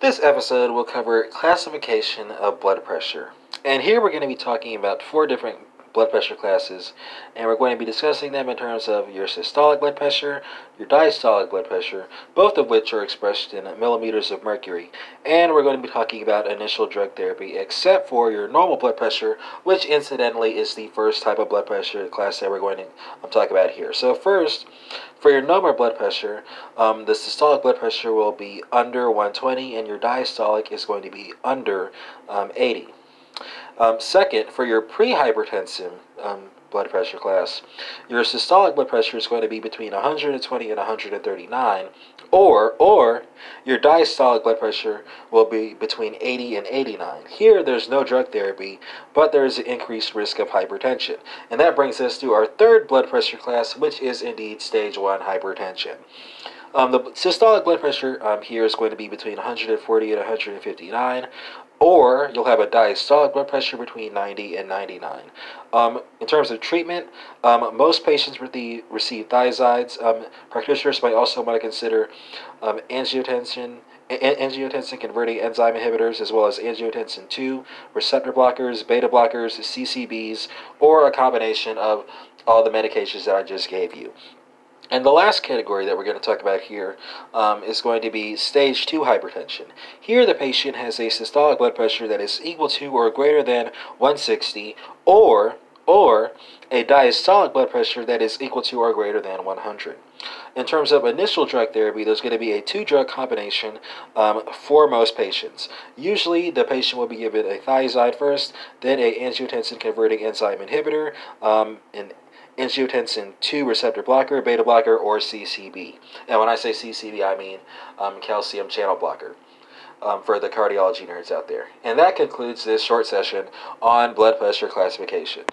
This episode will cover classification of blood pressure. And here we're going to be talking about four different blood pressure classes, and we're going to be discussing them in terms of your systolic blood pressure, your diastolic blood pressure, both of which are expressed in millimeters of mercury. And we're going to be talking about initial drug therapy, except for your normal blood pressure, which incidentally is the first type of blood pressure class that we're going to um, talk about here. So, first, for your normal blood pressure, um, the systolic blood pressure will be under 120, and your diastolic is going to be under um, 80. Um, second, for your prehypertensive um, blood pressure class, your systolic blood pressure is going to be between 120 and 139, or or your diastolic blood pressure will be between 80 and 89. Here, there's no drug therapy, but there is an increased risk of hypertension, and that brings us to our third blood pressure class, which is indeed stage one hypertension. Um, the systolic blood pressure um, here is going to be between 140 and 159 or you'll have a diastolic blood pressure between 90 and 99. Um, in terms of treatment, um, most patients receive, receive thiazides. Um, practitioners might also want to consider um, angiotensin. Angiotensin converting enzyme inhibitors, as well as angiotensin 2, receptor blockers, beta blockers, CCBs, or a combination of all the medications that I just gave you. And the last category that we're going to talk about here um, is going to be stage 2 hypertension. Here, the patient has a systolic blood pressure that is equal to or greater than 160, or, or a diastolic blood pressure that is equal to or greater than 100. In terms of initial drug therapy, there's going to be a two drug combination um, for most patients. Usually, the patient will be given a thiazide first, then a angiotensin converting enzyme inhibitor, um, an angiotensin 2 receptor blocker, beta blocker, or CCB. And when I say CCB, I mean um, calcium channel blocker. Um, for the cardiology nerds out there. And that concludes this short session on blood pressure classification.